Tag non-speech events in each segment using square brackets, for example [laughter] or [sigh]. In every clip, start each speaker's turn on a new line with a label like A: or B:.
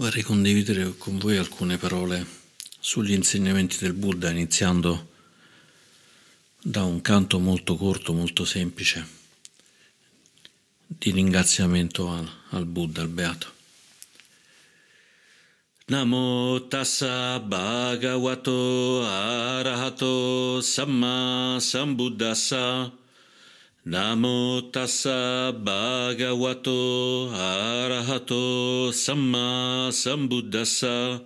A: Vorrei condividere con voi alcune parole sugli insegnamenti del Buddha, iniziando da un canto molto corto, molto semplice, di ringraziamento al, al Buddha, al Beato. Namo tassa bhagavato arahato samma sambuddhassa Namo tassa bhagavato arahato samma sambuddhassa.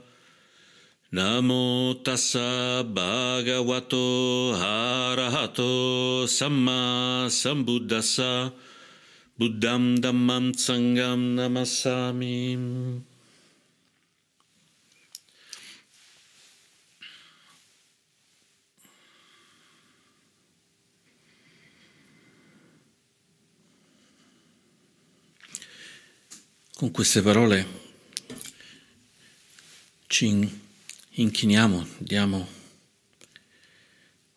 A: Namo tassa bhagavato arahato samma sambuddhassa. Buddham dhammam sangam namassami Con queste parole ci inchiniamo, diamo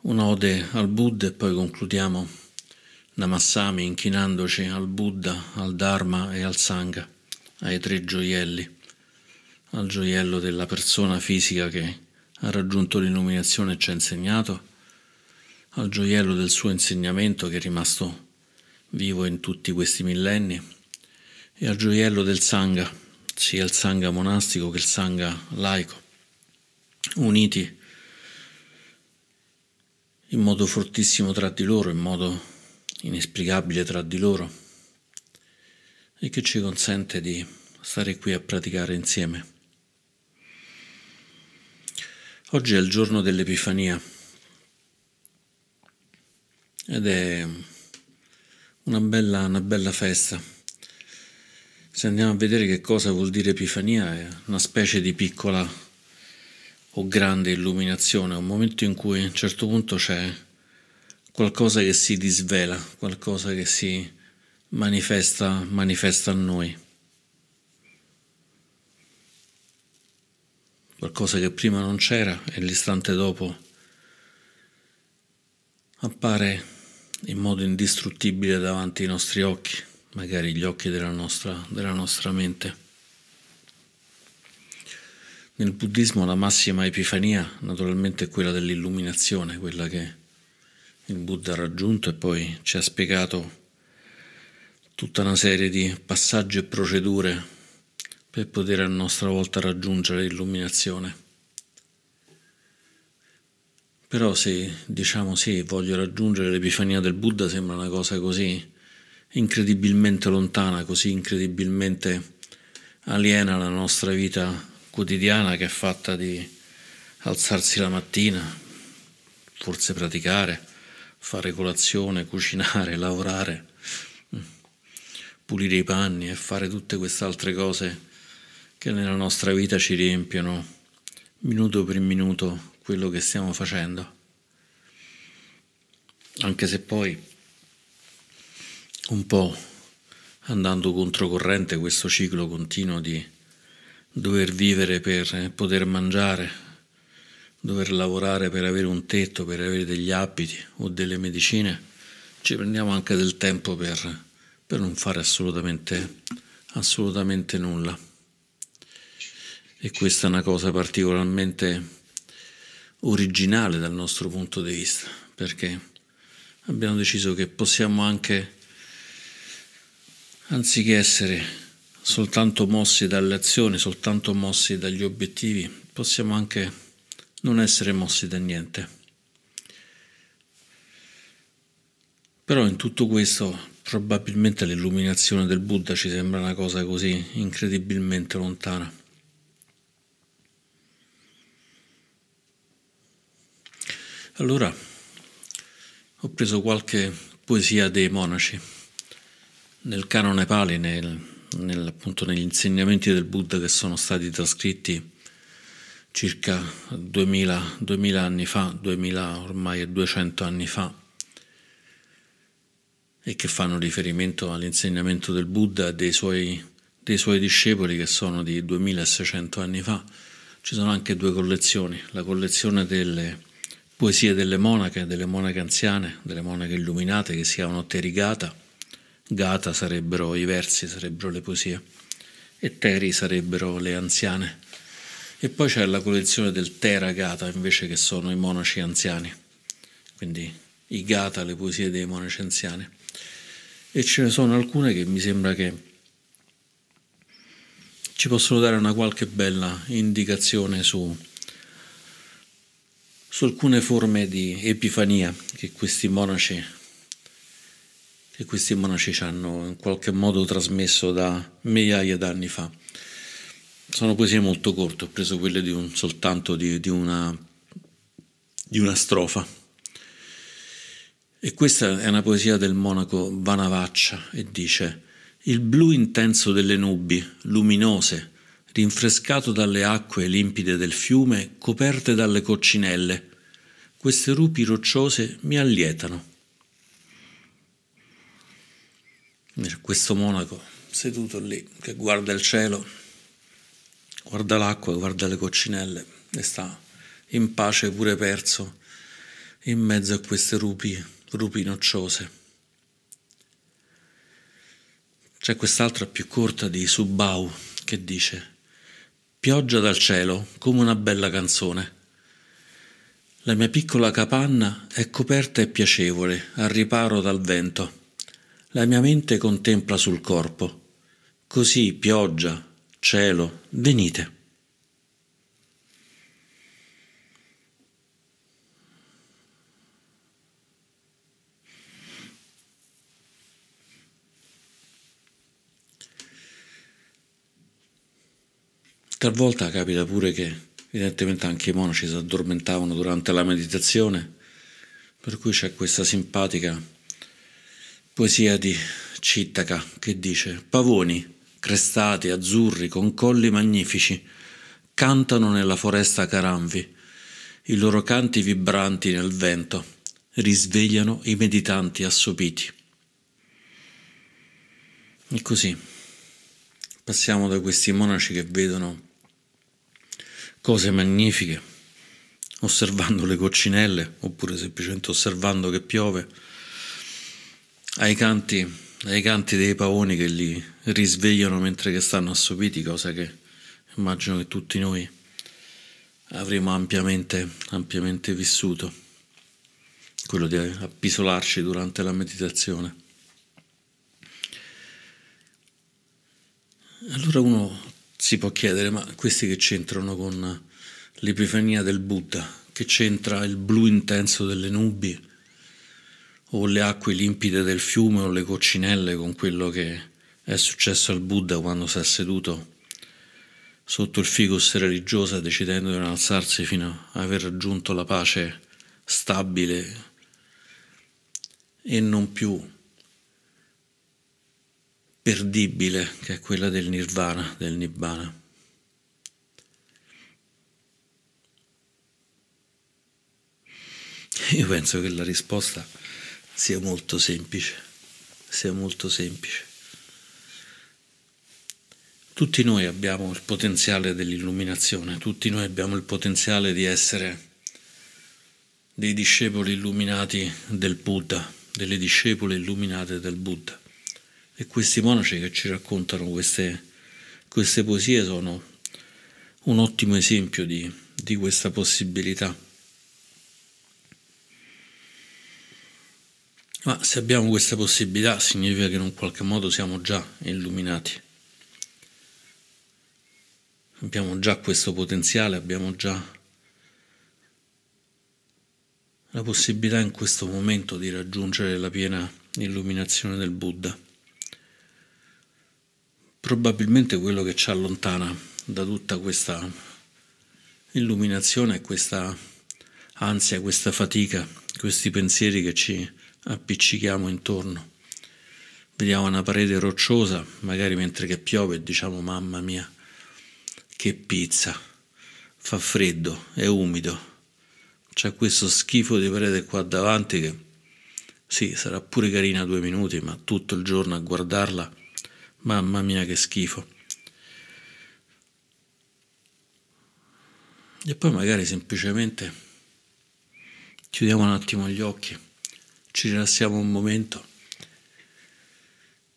A: un'ode al Buddha e poi concludiamo Namassami inchinandoci al Buddha, al Dharma e al Sangha, ai tre gioielli, al gioiello della persona fisica che ha raggiunto l'illuminazione e ci ha insegnato, al gioiello del suo insegnamento che è rimasto vivo in tutti questi millenni e al gioiello del Sangha, sia il Sangha monastico che il Sangha laico, uniti in modo fortissimo tra di loro, in modo inesplicabile tra di loro, e che ci consente di stare qui a praticare insieme. Oggi è il giorno dell'Epifania ed è una bella, una bella festa se andiamo a vedere che cosa vuol dire Epifania, è una specie di piccola o grande illuminazione, un momento in cui a un certo punto c'è qualcosa che si disvela, qualcosa che si manifesta, manifesta a noi. Qualcosa che prima non c'era e l'istante dopo appare in modo indistruttibile davanti ai nostri occhi magari gli occhi della nostra, della nostra mente. Nel buddismo la massima epifania naturalmente è quella dell'illuminazione, quella che il Buddha ha raggiunto e poi ci ha spiegato tutta una serie di passaggi e procedure per poter a nostra volta raggiungere l'illuminazione. Però se diciamo sì, voglio raggiungere l'epifania del Buddha sembra una cosa così incredibilmente lontana, così incredibilmente aliena alla nostra vita quotidiana che è fatta di alzarsi la mattina, forse praticare, fare colazione, cucinare, [laughs] lavorare, pulire i panni e fare tutte queste altre cose che nella nostra vita ci riempiono minuto per minuto quello che stiamo facendo. Anche se poi un po' andando controcorrente questo ciclo continuo di dover vivere per poter mangiare, dover lavorare per avere un tetto, per avere degli abiti o delle medicine, ci prendiamo anche del tempo per, per non fare assolutamente, assolutamente nulla. E questa è una cosa particolarmente originale dal nostro punto di vista, perché abbiamo deciso che possiamo anche anziché essere soltanto mossi dalle azioni, soltanto mossi dagli obiettivi, possiamo anche non essere mossi da niente. Però in tutto questo probabilmente l'illuminazione del Buddha ci sembra una cosa così incredibilmente lontana. Allora ho preso qualche poesia dei monaci nel canone Pali, nel, nel, appunto negli insegnamenti del Buddha che sono stati trascritti circa 2000, 2000 anni fa, 2000 ormai e 200 anni fa, e che fanno riferimento all'insegnamento del Buddha e dei suoi, dei suoi discepoli che sono di 2600 anni fa. Ci sono anche due collezioni, la collezione delle poesie delle monache, delle monache anziane, delle monache illuminate che si chiamano Terigata, Gata sarebbero i versi, sarebbero le poesie, e Teri sarebbero le anziane. E poi c'è la collezione del Tera Gata invece che sono i monaci anziani, quindi i Gata, le poesie dei monaci anziani. E ce ne sono alcune che mi sembra che ci possono dare una qualche bella indicazione su, su alcune forme di epifania che questi monaci che questi monaci ci hanno in qualche modo trasmesso da migliaia d'anni fa. Sono poesie molto corte, ho preso quelle di un, soltanto di, di, una, di una strofa. E questa è una poesia del monaco Vanavaccia e dice il blu intenso delle nubi, luminose, rinfrescato dalle acque limpide del fiume, coperte dalle coccinelle. Queste rupi rocciose mi allietano. Questo monaco seduto lì che guarda il cielo, guarda l'acqua, guarda le coccinelle e sta in pace pure perso in mezzo a queste rupi, rupi nocciose. C'è quest'altra più corta di Subau che dice Pioggia dal cielo come una bella canzone. La mia piccola capanna è coperta e piacevole, al riparo dal vento. La mia mente contempla sul corpo. Così pioggia, cielo, venite. Talvolta capita pure che evidentemente anche i monaci si addormentavano durante la meditazione, per cui c'è questa simpatica poesia di Cittaka che dice Pavoni, crestati, azzurri, con colli magnifici, cantano nella foresta Caranvi, i loro canti vibranti nel vento risvegliano i meditanti assopiti. E così passiamo da questi monaci che vedono cose magnifiche, osservando le coccinelle oppure semplicemente osservando che piove, ai canti, ai canti dei pavoni che li risvegliano mentre che stanno assopiti, cosa che immagino che tutti noi avremo ampiamente, ampiamente vissuto, quello di appisolarci durante la meditazione. Allora uno si può chiedere, ma questi che c'entrano con l'epifania del Buddha? Che c'entra il blu intenso delle nubi o le acque limpide del fiume o le coccinelle con quello che è successo al Buddha quando si è seduto sotto il ficus religiosa decidendo di non alzarsi fino a aver raggiunto la pace stabile e non più perdibile che è quella del nirvana, del nibbana. Io penso che la risposta sia molto semplice, sia molto semplice. Tutti noi abbiamo il potenziale dell'illuminazione, tutti noi abbiamo il potenziale di essere dei discepoli illuminati del Buddha, delle discepole illuminate del Buddha. E questi monaci che ci raccontano queste, queste poesie sono un ottimo esempio di, di questa possibilità. Ma se abbiamo questa possibilità significa che in un qualche modo siamo già illuminati. Abbiamo già questo potenziale, abbiamo già la possibilità in questo momento di raggiungere la piena illuminazione del Buddha probabilmente quello che ci allontana da tutta questa illuminazione, questa ansia, questa fatica, questi pensieri che ci appiccichiamo intorno. Vediamo una parete rocciosa, magari mentre che piove, diciamo mamma mia, che pizza, fa freddo, è umido. C'è questo schifo di parete qua davanti che sì, sarà pure carina due minuti, ma tutto il giorno a guardarla Mamma mia che schifo. E poi magari semplicemente chiudiamo un attimo gli occhi, ci rilassiamo un momento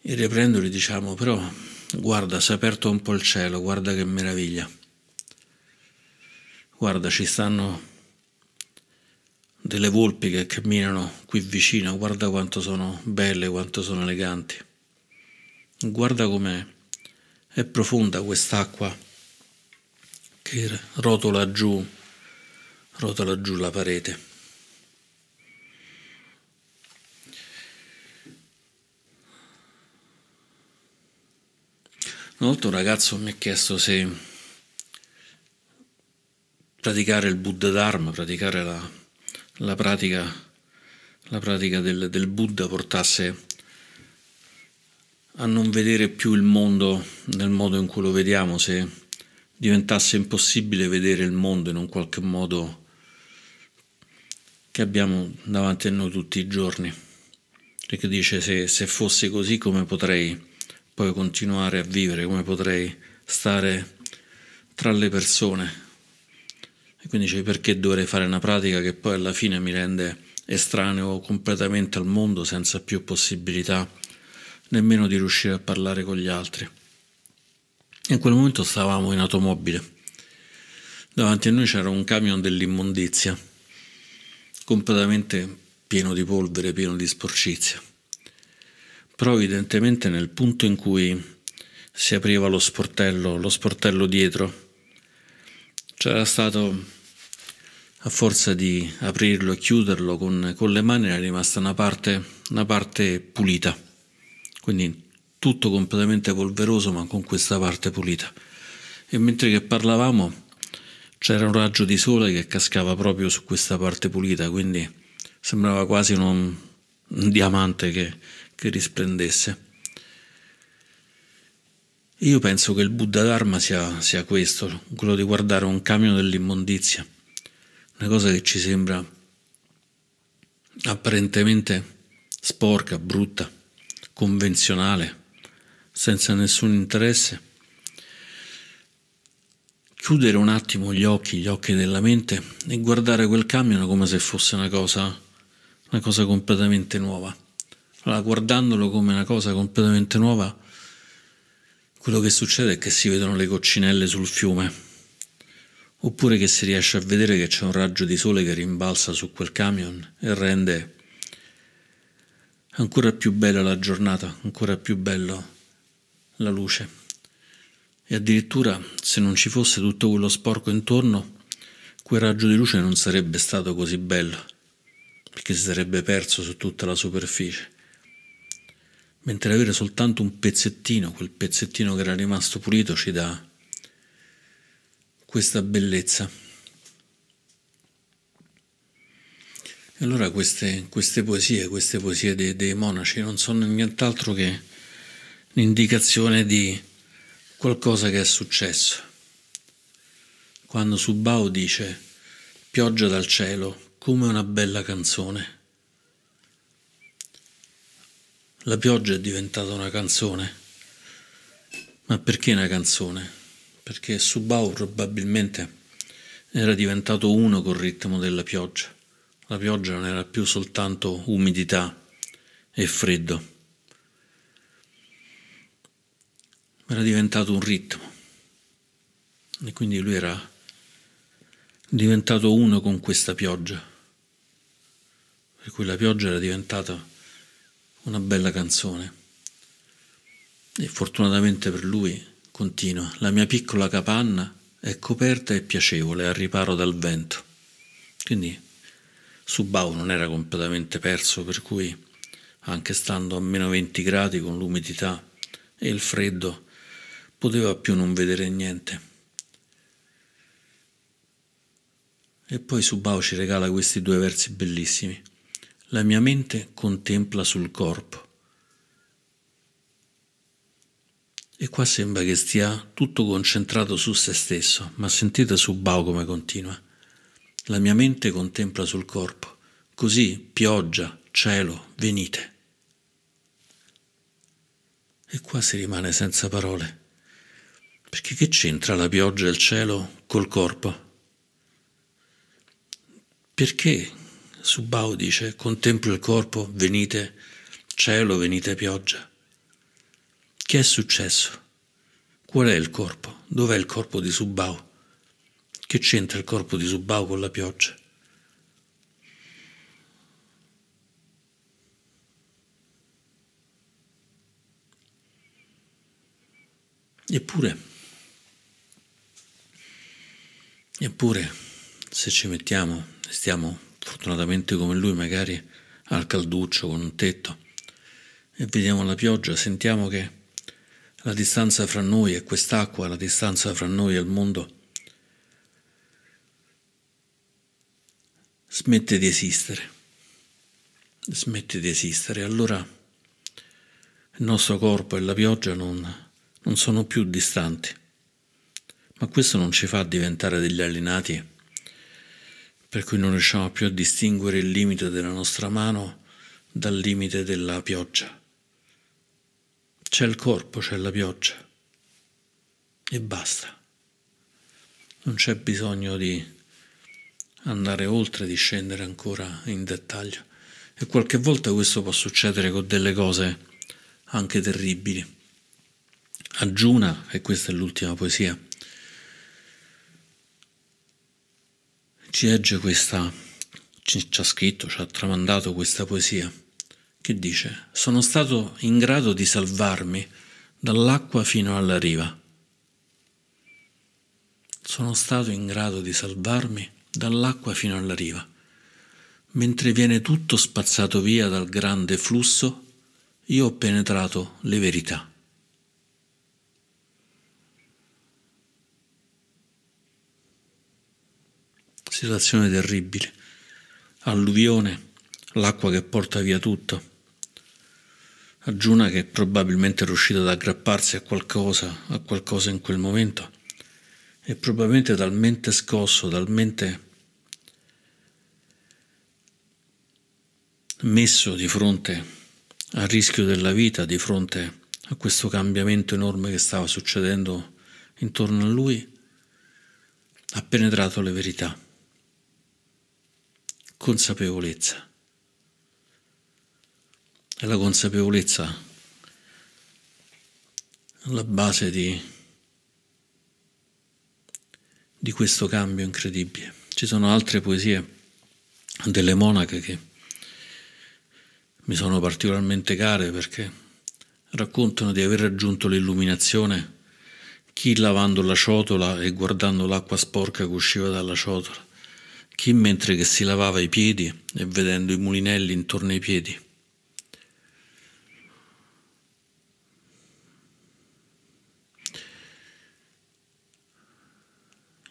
A: e riprendoli diciamo però guarda, si è aperto un po' il cielo, guarda che meraviglia. Guarda, ci stanno delle volpi che camminano qui vicino, guarda quanto sono belle, quanto sono eleganti. Guarda com'è, è profonda quest'acqua che rotola giù, rotola giù la parete. Una volta un ragazzo mi ha chiesto se praticare il Buddha Dharma, praticare la, la pratica, la pratica del, del Buddha portasse a non vedere più il mondo nel modo in cui lo vediamo, se diventasse impossibile vedere il mondo in un qualche modo che abbiamo davanti a noi tutti i giorni. Perché dice se, se fosse così come potrei poi continuare a vivere, come potrei stare tra le persone. E quindi dice perché dovrei fare una pratica che poi alla fine mi rende estraneo completamente al mondo senza più possibilità nemmeno di riuscire a parlare con gli altri. In quel momento stavamo in automobile. Davanti a noi c'era un camion dell'immondizia, completamente pieno di polvere, pieno di sporcizia però evidentemente nel punto in cui si apriva lo sportello, lo sportello dietro, c'era stato, a forza di aprirlo e chiuderlo con, con le mani, era rimasta una parte, una parte pulita, quindi tutto completamente polveroso ma con questa parte pulita. E mentre che parlavamo c'era un raggio di sole che cascava proprio su questa parte pulita, quindi sembrava quasi un, un diamante che, che risplendesse. Io penso che il Buddha Dharma sia, sia questo, quello di guardare un camion dell'immondizia, una cosa che ci sembra apparentemente sporca, brutta, convenzionale, senza nessun interesse. Chiudere un attimo gli occhi, gli occhi della mente e guardare quel camion come se fosse una cosa, una cosa completamente nuova. Allora, guardandolo come una cosa completamente nuova, quello che succede è che si vedono le coccinelle sul fiume, oppure che si riesce a vedere che c'è un raggio di sole che rimbalza su quel camion e rende ancora più bella la giornata, ancora più bella la luce. E addirittura se non ci fosse tutto quello sporco intorno, quel raggio di luce non sarebbe stato così bello, perché si sarebbe perso su tutta la superficie mentre avere soltanto un pezzettino, quel pezzettino che era rimasto pulito, ci dà questa bellezza. E allora queste, queste poesie, queste poesie dei, dei monaci non sono nient'altro che un'indicazione di qualcosa che è successo. Quando Subao dice pioggia dal cielo come una bella canzone La pioggia è diventata una canzone. Ma perché una canzone? Perché Subau probabilmente era diventato uno col ritmo della pioggia. La pioggia non era più soltanto umidità e freddo, era diventato un ritmo. E quindi lui era diventato uno con questa pioggia. Per cui la pioggia era diventata una bella canzone. E fortunatamente per lui continua, la mia piccola capanna è coperta e piacevole, al riparo dal vento. Quindi Subau non era completamente perso, per cui anche stando a meno 20 gradi con l'umidità e il freddo, poteva più non vedere niente. E poi Subao ci regala questi due versi bellissimi. La mia mente contempla sul corpo. E qua sembra che stia tutto concentrato su se stesso, ma sentite su Bao come continua. La mia mente contempla sul corpo. Così pioggia, cielo, venite. E qua si rimane senza parole. Perché che c'entra la pioggia e il cielo col corpo? Perché Subao dice, contemplo il corpo, venite cielo, venite pioggia. Che è successo? Qual è il corpo? Dov'è il corpo di Subau? Che c'entra il corpo di Subau con la pioggia? Eppure, eppure, se ci mettiamo, stiamo fortunatamente come lui, magari al calduccio con un tetto, e vediamo la pioggia, sentiamo che la distanza fra noi e quest'acqua, la distanza fra noi e il mondo, smette di esistere, smette di esistere. Allora il nostro corpo e la pioggia non, non sono più distanti, ma questo non ci fa diventare degli allenati, per cui non riusciamo più a distinguere il limite della nostra mano dal limite della pioggia. C'è il corpo, c'è la pioggia e basta. Non c'è bisogno di andare oltre, di scendere ancora in dettaglio. E qualche volta questo può succedere con delle cose anche terribili. A Giuna, e questa è l'ultima poesia, ci questa, ci ha scritto, ci ha tramandato questa poesia che dice sono stato in grado di salvarmi dall'acqua fino alla riva. Sono stato in grado di salvarmi dall'acqua fino alla riva. Mentre viene tutto spazzato via dal grande flusso, io ho penetrato le verità. Situazione terribile. Alluvione, l'acqua che porta via tutto. Arjuna che probabilmente è riuscito ad aggrapparsi a qualcosa, a qualcosa in quel momento e probabilmente talmente scosso, talmente messo di fronte al rischio della vita, di fronte a questo cambiamento enorme che stava succedendo intorno a lui, ha penetrato le verità. Consapevolezza. E la consapevolezza alla base di di questo cambio incredibile. Ci sono altre poesie delle monache che mi sono particolarmente care perché raccontano di aver raggiunto l'illuminazione chi lavando la ciotola e guardando l'acqua sporca che usciva dalla ciotola, chi mentre che si lavava i piedi e vedendo i mulinelli intorno ai piedi.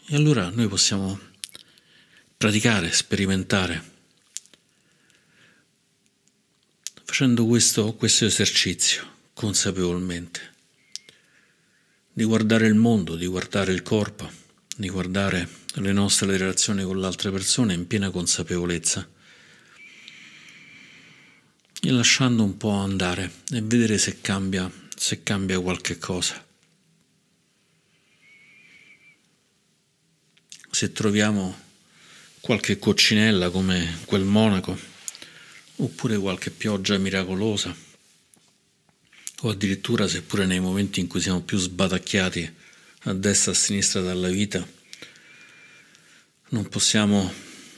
A: E allora noi possiamo praticare, sperimentare, facendo questo, questo esercizio consapevolmente, di guardare il mondo, di guardare il corpo, di guardare le nostre relazioni con le altre persone in piena consapevolezza e lasciando un po' andare e vedere se cambia, se cambia qualche cosa. se troviamo qualche coccinella come quel monaco, oppure qualche pioggia miracolosa, o addirittura seppure nei momenti in cui siamo più sbatacchiati a destra e a sinistra dalla vita, non possiamo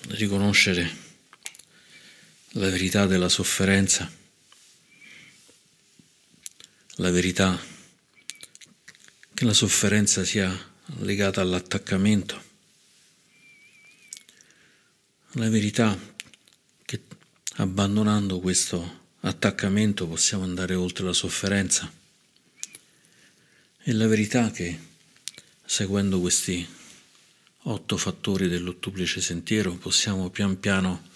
A: riconoscere la verità della sofferenza, la verità che la sofferenza sia legata all'attaccamento la verità che abbandonando questo attaccamento possiamo andare oltre la sofferenza e la verità che seguendo questi otto fattori dell'ottuplice sentiero possiamo pian piano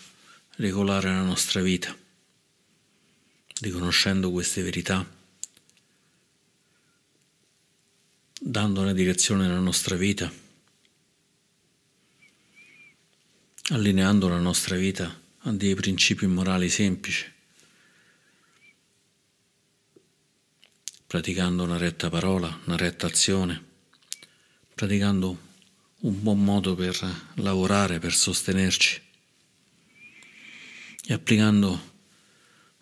A: regolare la nostra vita, riconoscendo queste verità, dando una direzione alla nostra vita allineando la nostra vita a dei principi morali semplici, praticando una retta parola, una retta azione, praticando un buon modo per lavorare, per sostenerci e applicando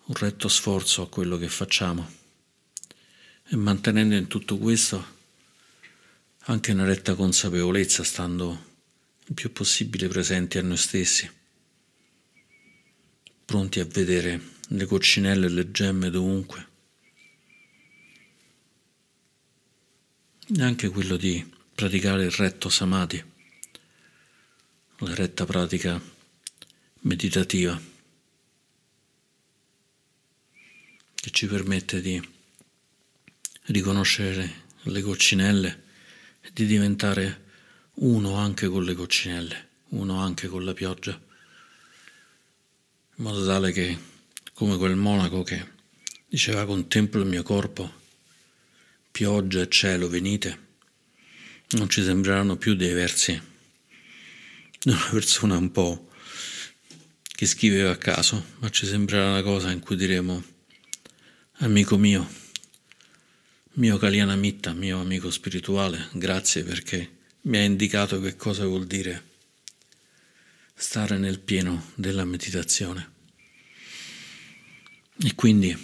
A: un retto sforzo a quello che facciamo e mantenendo in tutto questo anche una retta consapevolezza, stando il più possibile presenti a noi stessi, pronti a vedere le coccinelle e le gemme dovunque. E anche quello di praticare il retto samadhi, la retta pratica meditativa che ci permette di riconoscere le coccinelle e di diventare uno anche con le coccinelle, uno anche con la pioggia, in modo tale che, come quel monaco che diceva contemplo il mio corpo, pioggia e cielo venite, non ci sembreranno più dei versi di una persona un po' che scriveva a caso, ma ci sembrerà una cosa in cui diremo, amico mio, mio Kaliana Mitta, mio amico spirituale, grazie perché mi ha indicato che cosa vuol dire stare nel pieno della meditazione. E quindi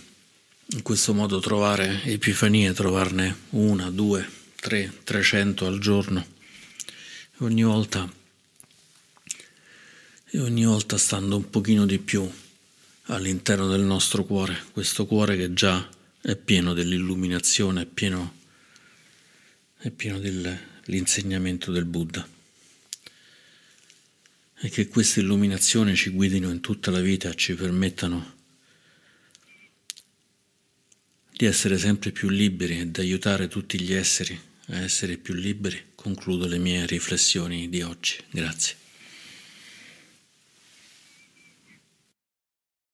A: in questo modo trovare epifanie, trovarne una, due, tre, trecento al giorno, ogni volta, e ogni volta stando un pochino di più all'interno del nostro cuore, questo cuore che già è pieno dell'illuminazione, è pieno, è pieno del, l'insegnamento del Buddha. E che queste illuminazioni ci guidino in tutta la vita, ci permettano di essere sempre più liberi e di aiutare tutti gli esseri a essere più liberi, concludo le mie riflessioni di oggi. Grazie.